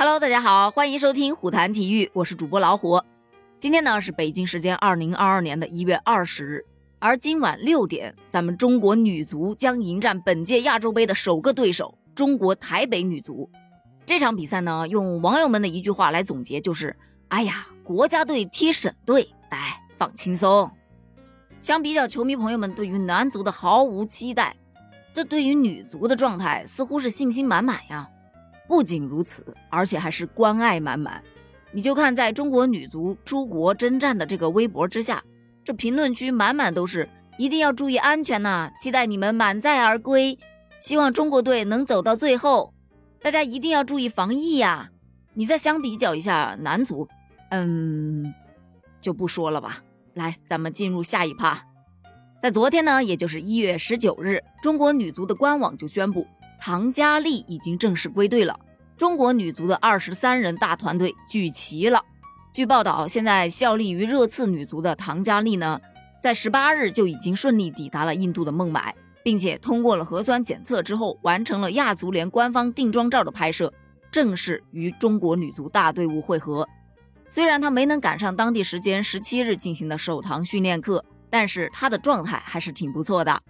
Hello，大家好，欢迎收听虎谈体育，我是主播老虎。今天呢是北京时间二零二二年的一月二十日，而今晚六点，咱们中国女足将迎战本届亚洲杯的首个对手——中国台北女足。这场比赛呢，用网友们的一句话来总结，就是：“哎呀，国家队踢省队，哎，放轻松。”相比较，球迷朋友们对于男足的毫无期待，这对于女足的状态似乎是信心满满呀。不仅如此，而且还是关爱满满。你就看，在中国女足出国征战的这个微博之下，这评论区满满都是一定要注意安全呐，期待你们满载而归，希望中国队能走到最后，大家一定要注意防疫呀。你再相比较一下男足，嗯，就不说了吧。来，咱们进入下一趴。在昨天呢，也就是一月十九日，中国女足的官网就宣布。唐佳丽已经正式归队了，中国女足的二十三人大团队聚齐了。据报道，现在效力于热刺女足的唐佳丽呢，在十八日就已经顺利抵达了印度的孟买，并且通过了核酸检测之后，完成了亚足联官方定妆照的拍摄，正式与中国女足大队伍会合。虽然她没能赶上当地时间十七日进行的首堂训练课，但是她的状态还是挺不错的。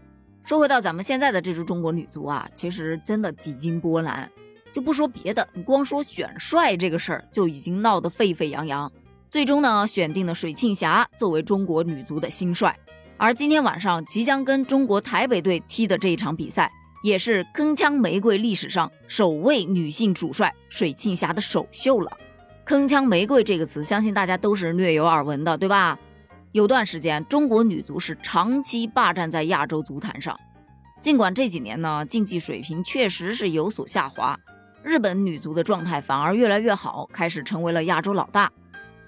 说回到咱们现在的这支中国女足啊，其实真的几经波澜，就不说别的，你光说选帅这个事儿就已经闹得沸沸扬扬。最终呢，选定了水庆霞作为中国女足的新帅。而今天晚上即将跟中国台北队踢的这一场比赛，也是铿锵玫瑰历史上首位女性主帅水庆霞的首秀了。铿锵玫瑰这个词，相信大家都是略有耳闻的，对吧？有段时间，中国女足是长期霸占在亚洲足坛上。尽管这几年呢，竞技水平确实是有所下滑，日本女足的状态反而越来越好，开始成为了亚洲老大。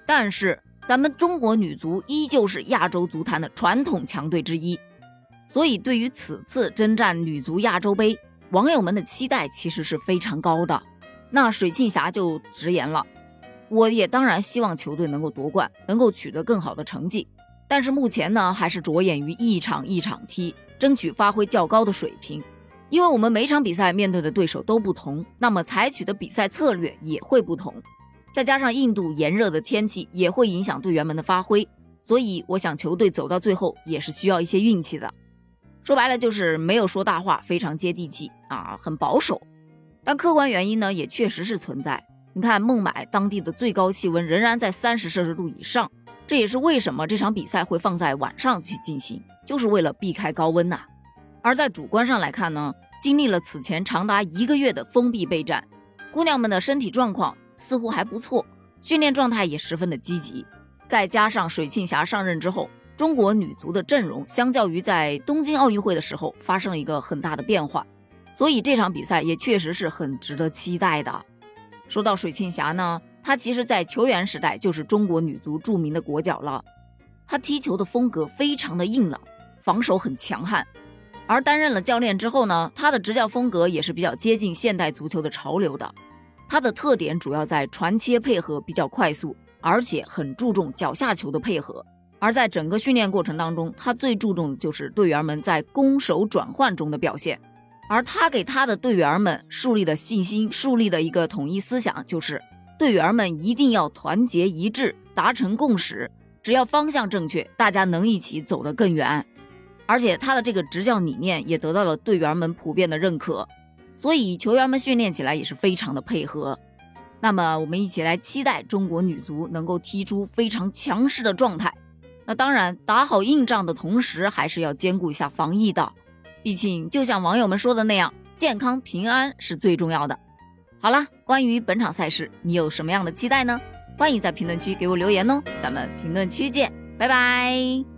但是，咱们中国女足依旧是亚洲足坛的传统强队之一。所以，对于此次征战女足亚洲杯，网友们的期待其实是非常高的。那水庆霞就直言了。我也当然希望球队能够夺冠，能够取得更好的成绩。但是目前呢，还是着眼于一场一场踢，争取发挥较高的水平。因为我们每场比赛面对的对手都不同，那么采取的比赛策略也会不同。再加上印度炎热的天气也会影响队员们的发挥，所以我想球队走到最后也是需要一些运气的。说白了就是没有说大话，非常接地气啊，很保守。但客观原因呢，也确实是存在。你看，孟买当地的最高气温仍然在三十摄氏度以上，这也是为什么这场比赛会放在晚上去进行，就是为了避开高温呐。而在主观上来看呢，经历了此前长达一个月的封闭备战，姑娘们的身体状况似乎还不错，训练状态也十分的积极。再加上水庆霞上任之后，中国女足的阵容相较于在东京奥运会的时候发生了一个很大的变化，所以这场比赛也确实是很值得期待的。说到水庆霞呢，她其实在球员时代就是中国女足著名的国脚了。她踢球的风格非常的硬朗，防守很强悍。而担任了教练之后呢，他的执教风格也是比较接近现代足球的潮流的。他的特点主要在传切配合比较快速，而且很注重脚下球的配合。而在整个训练过程当中，他最注重的就是队员们在攻守转换中的表现。而他给他的队员们树立的信心，树立的一个统一思想，就是队员们一定要团结一致，达成共识。只要方向正确，大家能一起走得更远。而且他的这个执教理念也得到了队员们普遍的认可，所以球员们训练起来也是非常的配合。那么，我们一起来期待中国女足能够踢出非常强势的状态。那当然，打好硬仗的同时，还是要兼顾一下防疫的。毕竟，就像网友们说的那样，健康平安是最重要的。好了，关于本场赛事，你有什么样的期待呢？欢迎在评论区给我留言哦，咱们评论区见，拜拜。